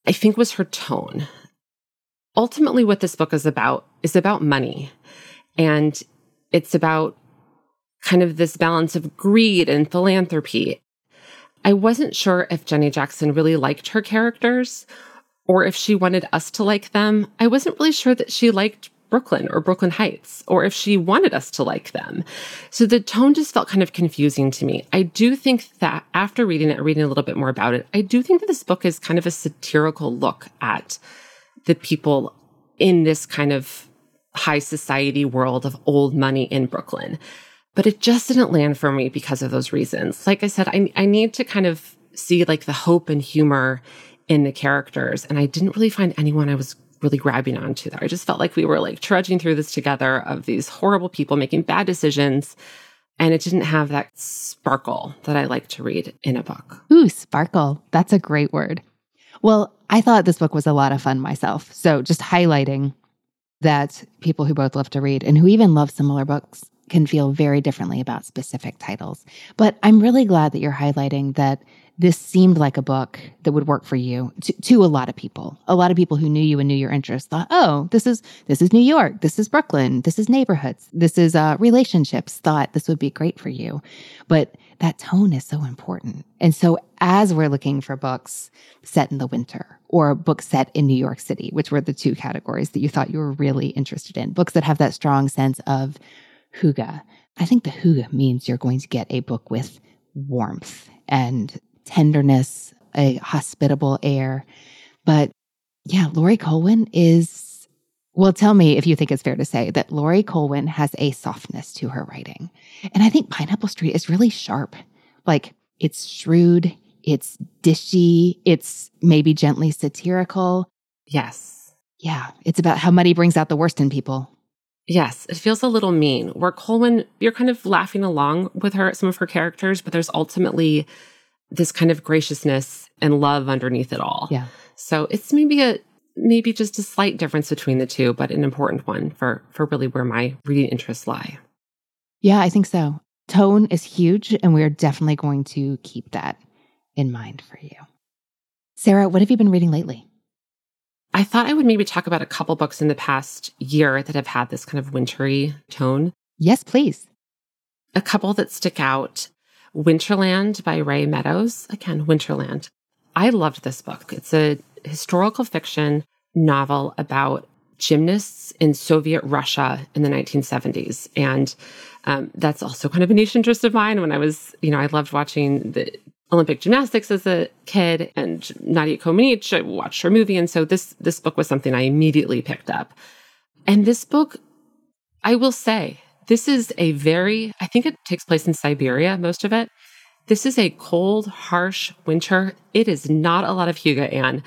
I think, was her tone. Ultimately, what this book is about is about money. And it's about kind of this balance of greed and philanthropy. I wasn't sure if Jenny Jackson really liked her characters or if she wanted us to like them. I wasn't really sure that she liked Brooklyn or Brooklyn Heights, or if she wanted us to like them. So the tone just felt kind of confusing to me. I do think that after reading it, reading a little bit more about it, I do think that this book is kind of a satirical look at the people in this kind of high society world of old money in Brooklyn. But it just didn't land for me because of those reasons. Like I said, I, I need to kind of see like the hope and humor in the characters. And I didn't really find anyone I was really grabbing onto there. I just felt like we were like trudging through this together of these horrible people making bad decisions. And it didn't have that sparkle that I like to read in a book. Ooh, sparkle. That's a great word. Well, I thought this book was a lot of fun myself. So just highlighting that people who both love to read and who even love similar books can feel very differently about specific titles. But I'm really glad that you're highlighting that this seemed like a book that would work for you to, to, a lot of people. A lot of people who knew you and knew your interests thought, "Oh, this is this is New York, this is Brooklyn, this is neighborhoods, this is uh, relationships." Thought this would be great for you, but that tone is so important. And so, as we're looking for books set in the winter or books set in New York City, which were the two categories that you thought you were really interested in, books that have that strong sense of hygge. I think the hygge means you're going to get a book with warmth and tenderness, a hospitable air. But yeah, Laurie Colwin is, well, tell me if you think it's fair to say that Laurie Colwin has a softness to her writing. And I think Pineapple Street is really sharp. Like it's shrewd, it's dishy, it's maybe gently satirical. Yes. Yeah, it's about how money brings out the worst in people. Yes, it feels a little mean. Where Colwin, you're kind of laughing along with her, some of her characters, but there's ultimately this kind of graciousness and love underneath it all. Yeah. So it's maybe a maybe just a slight difference between the two, but an important one for for really where my reading interests lie. Yeah, I think so. Tone is huge, and we are definitely going to keep that in mind for you. Sarah, what have you been reading lately? I thought I would maybe talk about a couple books in the past year that have had this kind of wintry tone. Yes, please. A couple that stick out Winterland by Rae Meadows. Again, Winterland. I loved this book. It's a historical fiction novel about gymnasts in Soviet Russia in the 1970s. And um, that's also kind of a niche interest of mine when I was, you know, I loved watching the Olympic gymnastics as a kid and Nadia Comaneci. I watched her movie. And so this, this book was something I immediately picked up. And this book, I will say, this is a very, I think it takes place in Siberia, most of it. This is a cold, harsh winter. It is not a lot of Hygge, Anne,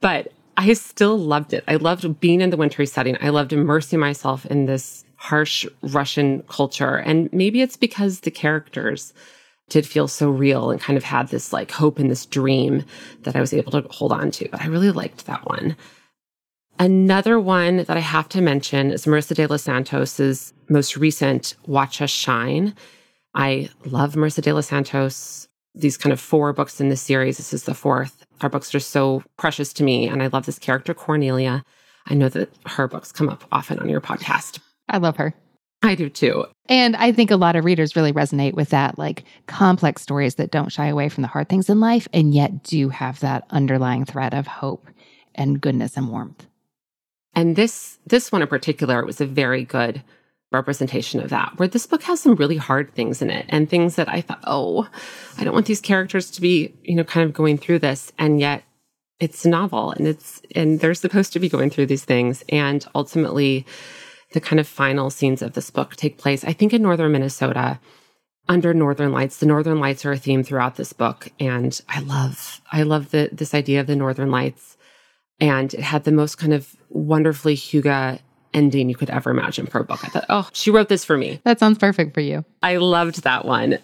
but I still loved it. I loved being in the wintry setting. I loved immersing myself in this harsh Russian culture. And maybe it's because the characters did feel so real and kind of had this like hope and this dream that I was able to hold on to. But I really liked that one. Another one that I have to mention is Marisa de los Santos's most recent Watch Us Shine. I love Marisa de los Santos. These kind of four books in this series. This is the fourth. Our books are so precious to me, and I love this character, Cornelia. I know that her books come up often on your podcast. I love her. I do too. And I think a lot of readers really resonate with that, like complex stories that don't shy away from the hard things in life and yet do have that underlying thread of hope and goodness and warmth. And this this one in particular was a very good representation of that, where this book has some really hard things in it and things that I thought, oh, I don't want these characters to be, you know, kind of going through this. And yet it's a novel and it's and they're supposed to be going through these things. And ultimately the kind of final scenes of this book take place, I think, in northern Minnesota under northern lights the northern lights are a theme throughout this book and i love i love the this idea of the northern lights and it had the most kind of wonderfully hygge ending you could ever imagine for a book i thought oh she wrote this for me That sounds perfect for you. i loved that one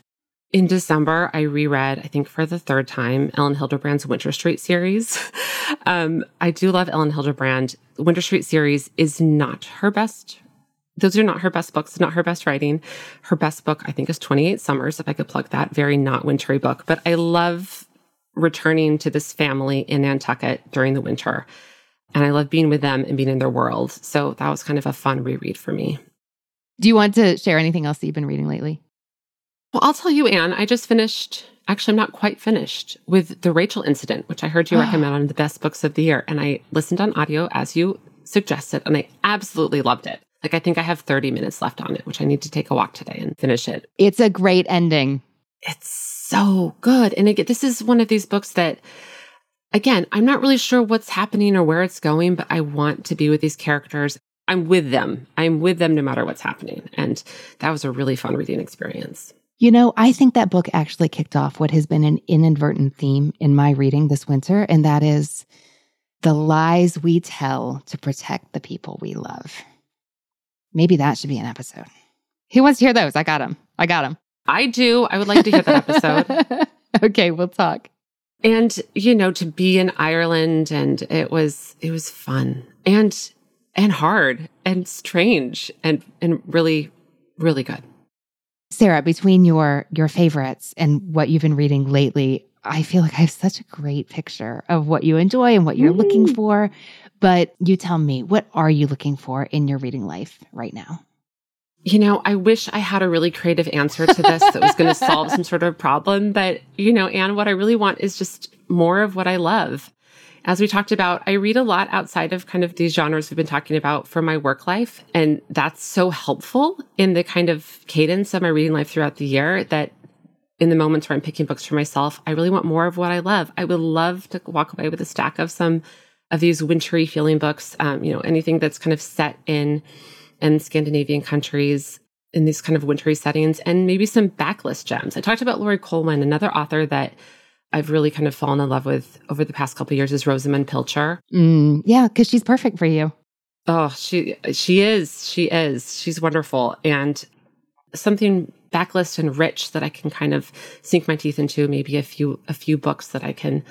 in december i reread i think for the third time elin hilderbrand's winter street series (laughs) um, i do love elin hilderbrand the winter street series is not her best those are not her best books, not her best writing. Her best book, I think, is 28 Summers, if I could plug that. Very not wintry book. But I love returning to this family in Nantucket during the winter. And I love being with them and being in their world. So that was kind of a fun reread for me. Do you want to share anything else that you've been reading lately? Well, I'll tell you, Anne, I just finished, actually, I'm not quite finished with The Rachel Incident, which I heard you ah. recommend on the best books of the year. And I listened on audio as you suggested, and I absolutely loved it. Like, I think I have 30 minutes left on it, which I need to take a walk today and finish it. It's a great ending. It's so good. And again, this is one of these books that, again, I'm not really sure what's happening or where it's going, but I want to be with these characters. I'm with them. I'm with them no matter what's happening. And that was a really fun reading experience. You know, I think that book actually kicked off what has been an inadvertent theme in my reading this winter, and that is the lies we tell to protect the people we love. Maybe that should be an episode. Who wants to hear those? I got them. I got them. I do. I would like to hear that episode. (laughs) okay, we'll talk. and you know to be in ireland and it was it was fun and and hard and strange and and really really good Sarah, between your your favorites and what you've been reading lately, I feel like I have such a great picture of what you enjoy and what you're looking mm. for. But you tell me, what are you looking for in your reading life right now? You know i wish i had a really creative answer to this that was going to solve some sort of problem but you know and what i really want is just more of what i love as we talked about i read a lot outside of kind of these genres we've been talking about for my work life and that's so helpful in the kind of cadence of my reading life throughout the year that in the moments where I'm picking books for myself, I really want more of what I love. I would love to walk away with a stack of some of these wintry feeling books. Um, you know, anything that's kind of set in in Scandinavian countries in these kind of wintry settings, and maybe some backlist gems. I talked about Laurie Colwin, another author that I've really kind of fallen in love with over the past couple years is Rosamund Pilcher. Mm, yeah, because she's perfect for you. Oh, she she is. She is. She's wonderful. And something backlist and rich that I can kind of sink my teeth into, maybe a few a few books that I can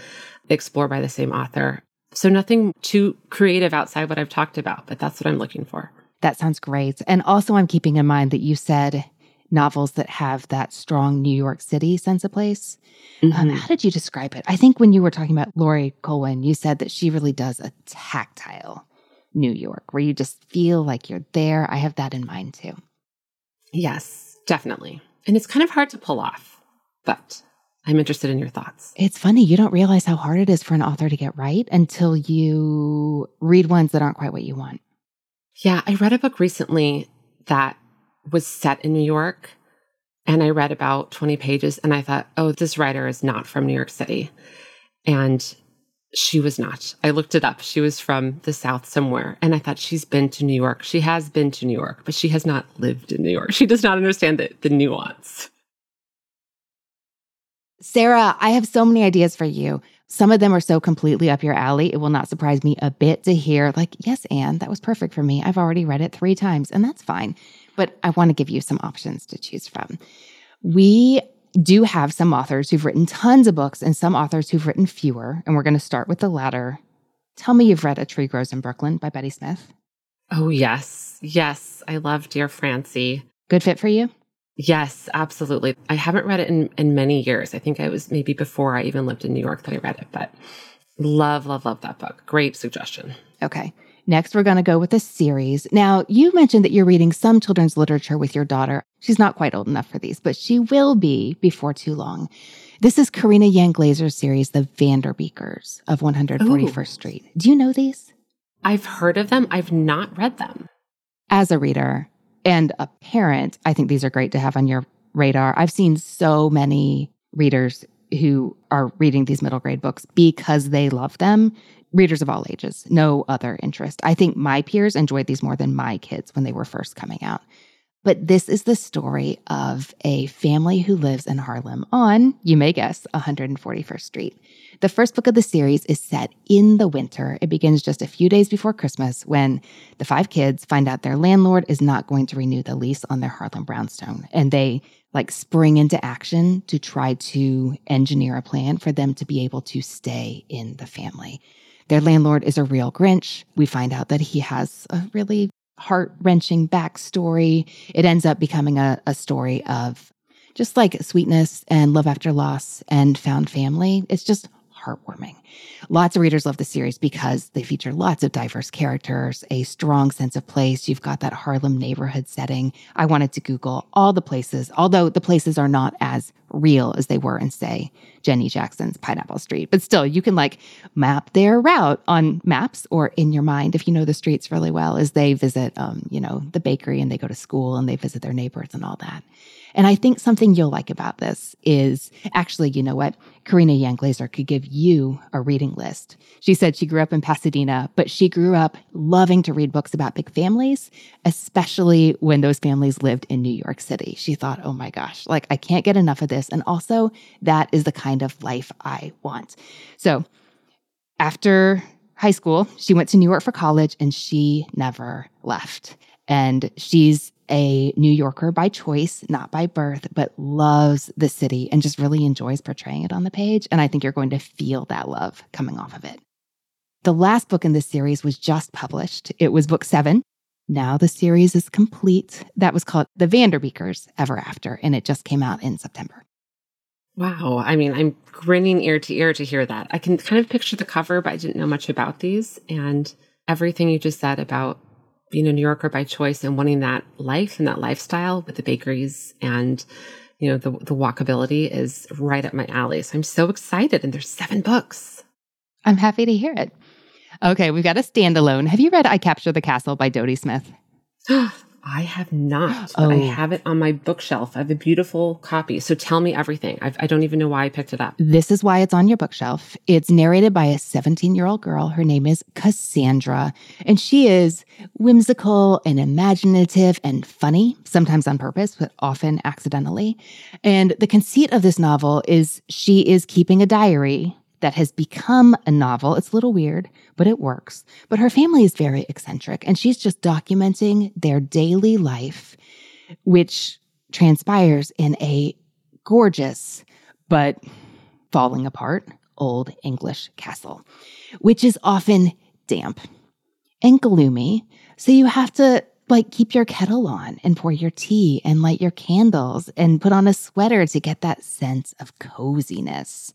explore by the same author. So nothing too creative outside what I've talked about, but that's what I'm looking for. That sounds great. And also I'm keeping in mind that you said novels that have that strong New York City sense of place. Um, mm-hmm. Um, how did you describe it? I think when you were talking about Laurie Colwin, you said that she really does a tactile New York where you just feel like you're there. I have that in mind too. Yes, definitely. And it's kind of hard to pull off, but I'm interested in your thoughts. It's funny. You don't realize how hard it is for an author to get right until you read ones that aren't quite what you want. Yeah, I read a book recently that was set in New York. And I read about 20 pages and I thought, oh, this writer is not from New York City. And she was not. I looked it up. She was from the South somewhere. And I thought she's been to New York. She has been to New York, but she has not lived in New York. She does not understand the, the nuance. Sarah, I have so many ideas for you. Some of them are so completely up your alley. It will not surprise me a bit to hear, like, yes, Anne, that was perfect for me. I've already read it three times, and that's fine. But I want to give you some options to choose from. We do have some authors who've written tons of books and some authors who've written fewer. And we're going to start with the latter. Tell me you've read A Tree Grows in Brooklyn by Betty Smith. Oh, yes. Yes. I love Dear Francie. Good fit for you? Yes, absolutely. I haven't read it in, in many years. I think I was maybe before I even lived in New York that I read it, but love, love, love that book. Great suggestion. Okay. Next, we're going to go with a series. Now, you mentioned that you're reading some children's literature with your daughter. She's not quite old enough for these, but she will be before too long. This is Karina Yan Glazer's series, The Vanderbeekers of 141st Ooh. Street. Do you know these? I've heard of them. I've not read them. As a reader and a parent, I think these are great to have on your radar. I've seen so many readers who are reading these middle grade books because they love them readers of all ages, no other interest. I think my peers enjoyed these more than my kids when they were first coming out. But this is the story of a family who lives in Harlem on, you may guess, 141st Street. The first book of the series is set in the winter. It begins just a few days before Christmas when the five kids find out their landlord is not going to renew the lease on their Harlem brownstone. And they like spring into action to try to engineer a plan for them to be able to stay in the family. Their landlord is a real Grinch. We find out that he has a really heart wrenching backstory. It ends up becoming a, a story of just like sweetness and love after loss and found family. It's just heartwarming. Lots of readers love the series because they feature lots of diverse characters, a strong sense of place. You've got that Harlem neighborhood setting. I wanted to Google all the places, although the places are not as real as they were in, say, Jenny Jackson's Pineapple Street. But still, you can like map their route on maps or in your mind if you know the streets really well as they visit, um, you know, the bakery and they go to school and they visit their neighbors and all that. And I think something you'll like about this is actually, you know what? Karina Yan Glazer could give you a reading list. She said she grew up in Pasadena, but she grew up loving to read books about big families, especially when those families lived in New York City. She thought, oh my gosh, like I can't get enough of this. And also, that is the kind of life I want. So after high school, she went to New York for college and she never left. And she's a New Yorker by choice, not by birth, but loves the city and just really enjoys portraying it on the page. And I think you're going to feel that love coming off of it. The last book in this series was just published. It was book seven. Now the series is complete. That was called The Vanderbeekers Ever After, and it just came out in September. Wow. I mean, I'm grinning ear to ear to hear that. I can kind of picture the cover, but I didn't know much about these. And everything you just said about being a New Yorker by choice and wanting that life and that lifestyle with the bakeries and you know the the walkability is right up my alley. So I'm so excited and there's seven books. I'm happy to hear it. Okay, we've got a standalone. Have you read I Capture the Castle by Dodie Smith? (gasps) (gasps) I have not, but I Oh. have it on my bookshelf. I have a beautiful copy. So tell me everything. I've, I don't even know why I picked it up. This is why it's on your bookshelf. It's narrated by a 17 year old girl. Her name is Cassandra, and she is whimsical and imaginative and funny, sometimes on purpose, but often accidentally. And the conceit of this novel is she is keeping a diary that has become a novel. It's a little weird, but it works. But her family is very eccentric, and she's just documenting their daily life, which transpires in a gorgeous but falling apart old English castle, which is often damp and gloomy. So you have to like keep your kettle on and pour your tea and light your candles and put on a sweater to get that sense of coziness.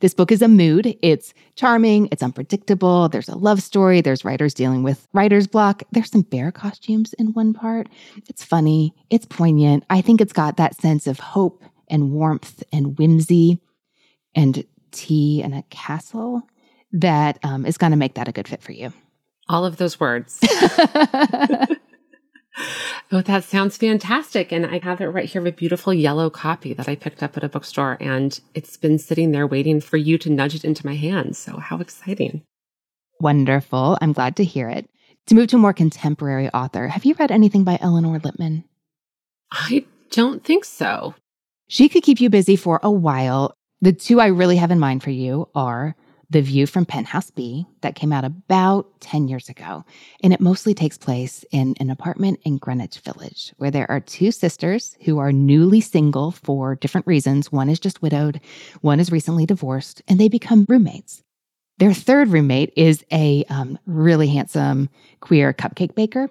This book is a mood. It's charming, it's unpredictable. There's a love story, there's writers dealing with writer's block. There's some bear costumes in one part. It's funny, it's poignant. I think it's got that sense of hope and warmth and whimsy and tea and a castle that um, is going to make that a good fit for you. All of those words. (laughs) (laughs) Oh, that sounds fantastic. And I have it right here, a beautiful yellow copy that I picked up at a bookstore. And it's been sitting there waiting for you to nudge it into my hands. So, how exciting. Wonderful. I'm glad to hear it. To move to a more contemporary author, have you read anything by Elinor Lipman? I don't think so. She could keep you busy for a while. The two I really have in mind for you are The View from Penthouse B, that came out about 10 years ago. And it mostly takes place in an apartment in Greenwich Village, where there are two sisters who are newly single for different reasons. One is just widowed, one is recently divorced, and they become roommates. Their third roommate is a um, really handsome queer cupcake baker.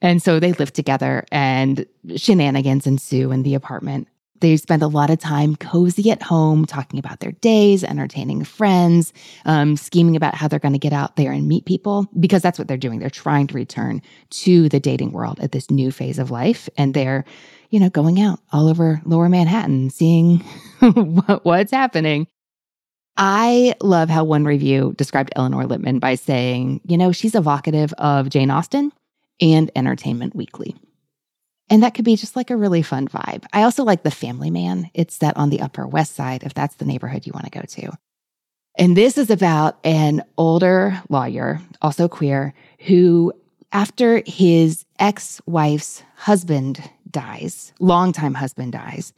And so they live together and shenanigans ensue in the apartment. They spend a lot of time cozy at home, talking about their days, entertaining friends, um, scheming about how they're going to get out there and meet people, because that's what they're doing. They're trying to return to the dating world at this new phase of life. And they're, you know, going out all over lower Manhattan, seeing (laughs) what, what's happening. I love how one review described Elinor Lipman by saying, you know, she's evocative of Jane Austen and Entertainment Weekly. And that could be just like a really fun vibe. I also like The Family Man. It's set on the Upper West Side, if that's the neighborhood you want to go to. And this is about an older lawyer, also queer, who, after his ex wife's husband dies, longtime husband dies,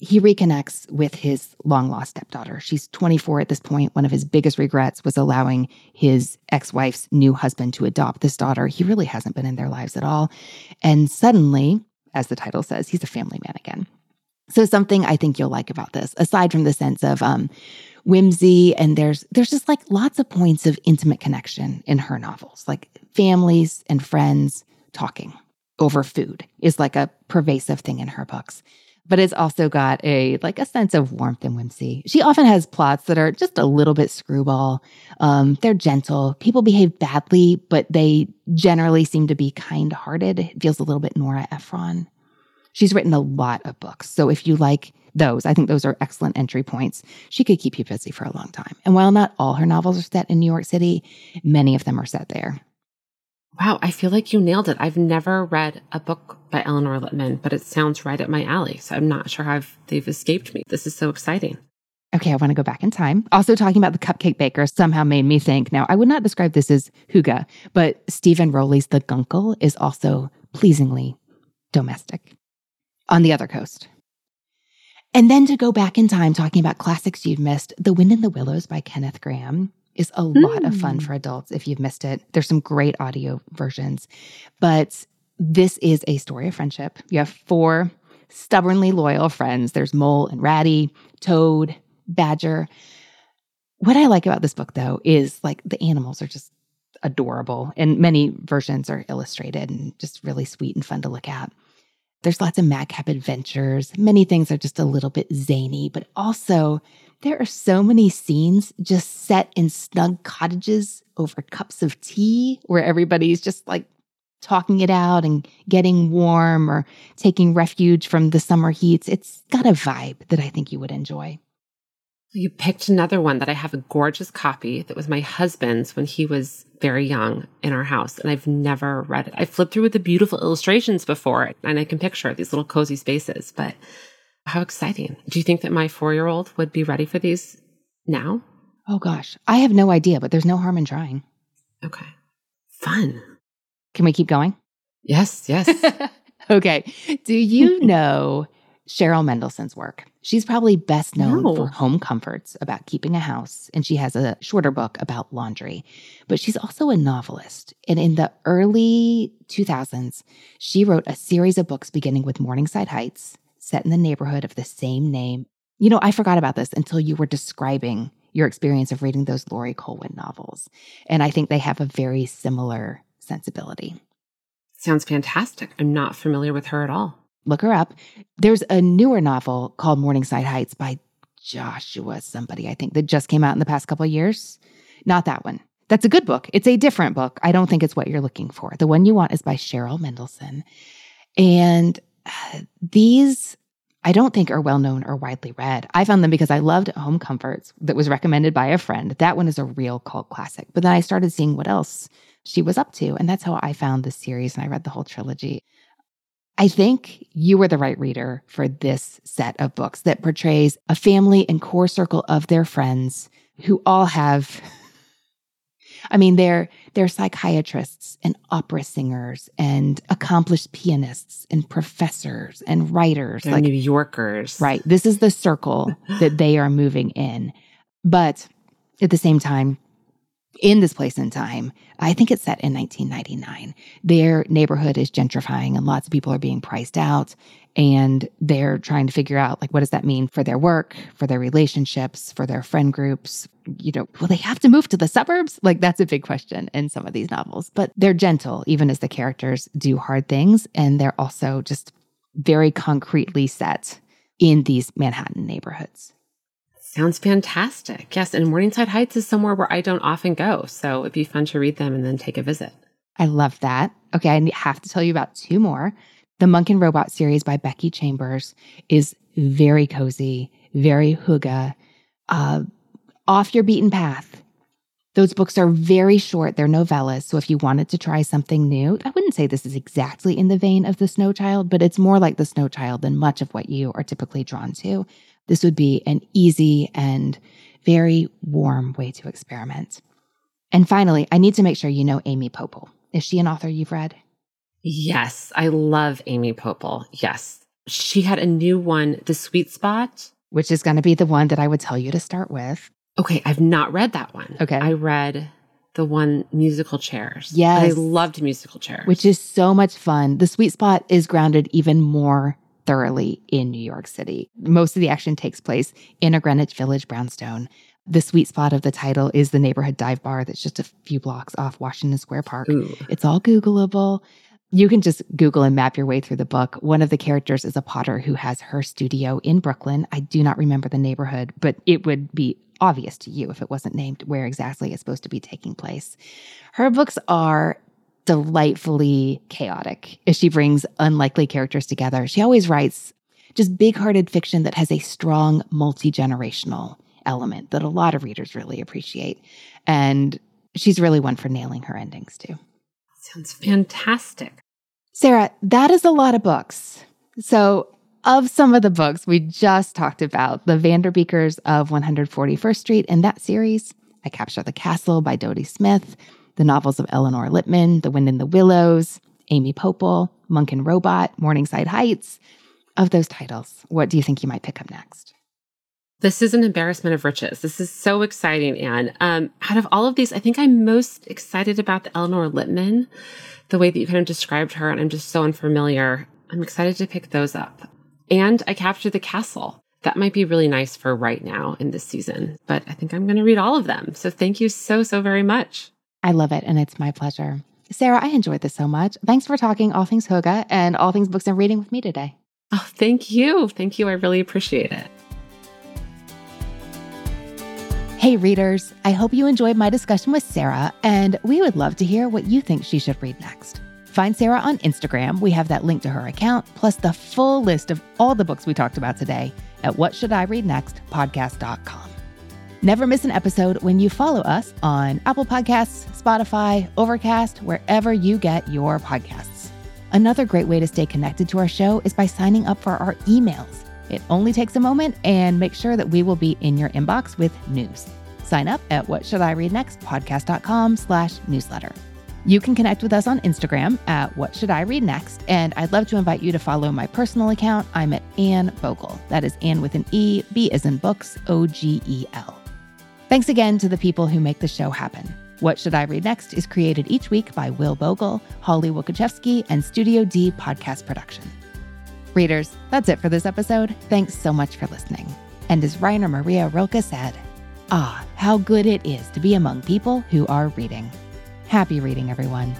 he reconnects with his long lost stepdaughter. She's 24 at this point. One of his biggest regrets was allowing his ex wife's new husband to adopt this daughter. He really hasn't been in their lives at all. And suddenly, as the title says, he's a family man again. So something I think you'll like about this, aside from the sense of um, whimsy, and there's there's just like lots of points of intimate connection in her novels, like families and friends talking over food is like a pervasive thing in her books but it's also got a like a sense of warmth and whimsy. She often has plots that are just a little bit screwball. Um, they're gentle. People behave badly, but they generally seem to be kind-hearted. It feels a little bit Nora Ephron. She's written a lot of books, so if you like those, I think those are excellent entry points. She could keep you busy for a long time. And while not all her novels are set in New York City, many of them are set there. Wow, I feel like you nailed it. I've never read a book by Elinor Lipman, but it sounds right up my alley. So I'm not sure how they've escaped me. This is so exciting. Okay, I want to go back in time. Also, talking about the cupcake baker somehow made me think. Now, I would not describe this as hygge, but Steven Rowley's The Guncle is also pleasingly domestic on the other coast. And then to go back in time, talking about classics you've missed, The Wind in the Willows by Kenneth Grahame is a lot of fun Hmm. for adults if you've missed it. There's some great audio versions, but this is a story of friendship. You have four stubbornly loyal friends. There's Mole and Ratty, Toad, Badger. What I like about this book, though, is like the animals are just adorable, and many versions are illustrated and just really sweet and fun to look at. There's lots of madcap adventures. Many things are just a little bit zany, but also there are so many scenes just set in snug cottages over cups of tea where everybody's just like talking it out and getting warm or taking refuge from the summer heats. It's got a vibe that I think you would enjoy. You picked another one that I have a gorgeous copy that was my husband's when he was very young in our house, and I've never read it. I flipped through with the beautiful illustrations before, and I can picture these little cozy spaces, but how exciting. Do you think that my four year old would be ready for these now? Oh gosh, I have no idea, but there's no harm in trying. Okay. Fun. Can we keep going? Yes, yes. (laughs) okay. Do you (laughs) know Cheryl Mendelson's work? She's probably best known No. for home comforts about keeping a house, and she has a shorter book about laundry. But she's also a novelist. And in the early 2000s, she wrote a series of books beginning with Morningside Heights, set in the neighborhood of the same name. You know, I forgot about this until you were describing your experience of reading those Laurie Colwin novels. And I think they have a very similar sensibility. Sounds fantastic. I'm not familiar with her at all. Look her up. There's a newer novel called Morningside Heights by Joshua somebody, I think, that just came out in the past couple of years. Not that one. That's a good book. It's a different book. I don't think it's what you're looking for. The one you want is by Cheryl Mendelson. And uh, these I don't think are well known or widely read. I found them because I loved Home Comforts that was recommended by a friend. That one is a real cult classic. But then I started seeing what else she was up to. And that's how I found this series and I read the whole trilogy. I think you were the right reader for this set of books that portrays a family and core circle of their friends who all have (laughs) I mean they're they're psychiatrists and opera singers and accomplished pianists and professors and writers They're like New Yorkers. Right. This is the circle that they are moving in. But at the same time, in this place and time, I think it's set in 1999. Their neighborhood is gentrifying and lots of people are being priced out. And they're trying to figure out, like, what does that mean for their work, for their relationships, for their friend groups? You know, will they have to move to the suburbs? Like, that's a big question in some of these novels. But they're gentle, even as the characters do hard things. And they're also just very concretely set in these Manhattan neighborhoods. Sounds fantastic. Yes. And Morningside Heights is somewhere where I don't often go. So it'd be fun to read them and then take a visit. I love that. Okay, I have to tell you about two more. The Monk and Robot series by Becky Chambers is very cozy, very hygge, uh, off your beaten path. Those books are very short. They're novellas. So if you wanted to try something new, I wouldn't say this is exactly in the vein of The Snow Child, but it's more like The Snow Child than much of what you are typically drawn to. This would be an easy and very warm way to experiment. And finally, I need to make sure you know Amy Poeppel. Is she an author you've read? Yes. I love Amy Poeppel. Yes. She had a new one, The Sweet Spot. Which is going to be the one that I would tell you to start with. Okay. I've not read that one. Okay. I read the one musical chairs. Yes. I loved musical chairs. which is so much fun. The sweet spot is grounded even more thoroughly in New York City. Most of the action takes place in a Greenwich Village brownstone. The sweet spot of the title is the neighborhood dive bar that's just a few blocks off Washington Square Park. Ooh. It's all Googleable. You can just Google and map your way through the book. One of the characters is a potter who has her studio in Brooklyn. I do not remember the neighborhood, but it would be obvious to you if it wasn't named where exactly it's supposed to be taking place. Her books are delightfully chaotic as she brings unlikely characters together. She always writes just big hearted fiction that has a strong multi generational element that a lot of readers really appreciate. And she's really one for nailing her endings too. Sounds fantastic. Sarah, that is a lot of books. So, of some of the books we just talked about, the Vanderbeekers of 141st Street in that series, I Capture the Castle by Dodie Smith, the novels of Elinor Lipman, The Wind in the Willows, Amy Poeppel, Monk and Robot, Morningside Heights. Of those titles, what do you think you might pick up next? This is an embarrassment of riches. This is so exciting, Anne. Um, out of all of these, I think I'm most excited about the Elinor Lipman, the way that you kind of described her, and I'm just so unfamiliar. I'm excited to pick those up. And I captured the castle. That might be really nice for right now in this season, but I think I'm going to read all of them. So thank you so, so very much. I love it, and it's my pleasure. Sarah, I enjoyed this so much. Thanks for talking all things Hygge and all things books and reading with me today. Oh, thank you. Thank you. I really appreciate it. Hey, readers, I hope you enjoyed my discussion with Sarah, and we would love to hear what you think she should read next. Find Sarah on Instagram. We have that link to her account, plus the full list of all the books we talked about today at What Never miss an episode when you follow us on Apple Podcasts, Spotify, Overcast, wherever you get your podcasts. Another great way to stay connected to our show is by signing up for our emails. It only takes a moment and make sure that we will be in your inbox with news. Sign up at what should I read next podcast.com slash newsletter. You can connect with us on Instagram at What Should I Read Next, and I'd love to invite you to follow my personal account. I'm at Anne Bogel. That is Anne with an E, B as in books, O G E L. Thanks again to the people who make the show happen. What Should I Read Next is created each week by Will Bogel, Holly Wukachevsky, and Studio D Podcast Production. Readers, that's it for this episode. Thanks so much for listening. And as Rainer Maria Rilke said, ah, how good it is to be among people who are reading. Happy reading, everyone.